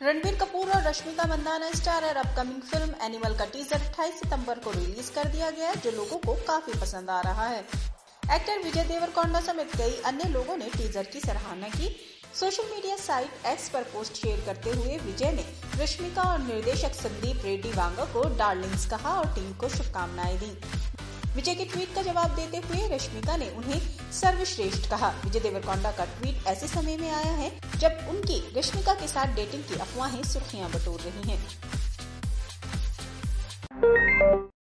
रणबीर कपूर और रश्मिका मंदाना स्टार और upcoming film Animal का टीजर 28 सितंबर को रिलीज़ कर दिया गया है, जो लोगों को काफ़ी पसंद आ रहा है। एक्टर विजय देवरकोंडा समेत कई अन्य लोगों ने टीजर की सराहना की। सोशल मीडिया साइट एक्स पर पोस्ट शेयर करते हुए विजय ने रश्मिका और निर्देशक संदीप रेड्डी वांगा को डार्लिंग्स कहा और टीम को शुभकामनाएँ दी। विजय के ट्वीट का जवाब देते हुए रश्मिका ने उन्हें सर्वश्रेष्ठ कहा। विजय देवरकोंडा का ट्वीट ऐसे समय में आया है जब उनकी रश्मिका के साथ डेटिंग की अफवाहें सुर्खियाँ बटोर रही हैं।